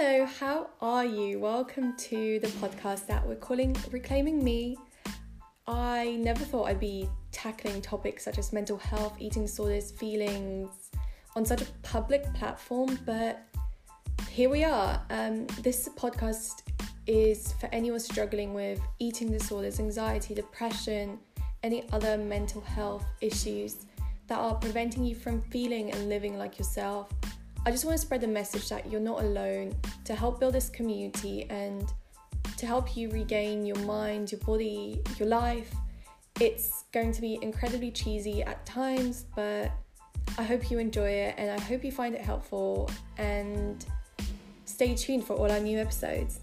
Hello, how are you? Welcome to the podcast that we're calling Reclaiming Me. I never thought I'd be tackling topics such as mental health, eating disorders, feelings on such a public platform, but here we are. Um, this podcast is for anyone struggling with eating disorders, anxiety, depression, any other mental health issues that are preventing you from feeling and living like yourself. I just want to spread the message that you're not alone to help build this community and to help you regain your mind, your body, your life. It's going to be incredibly cheesy at times, but I hope you enjoy it and I hope you find it helpful and stay tuned for all our new episodes.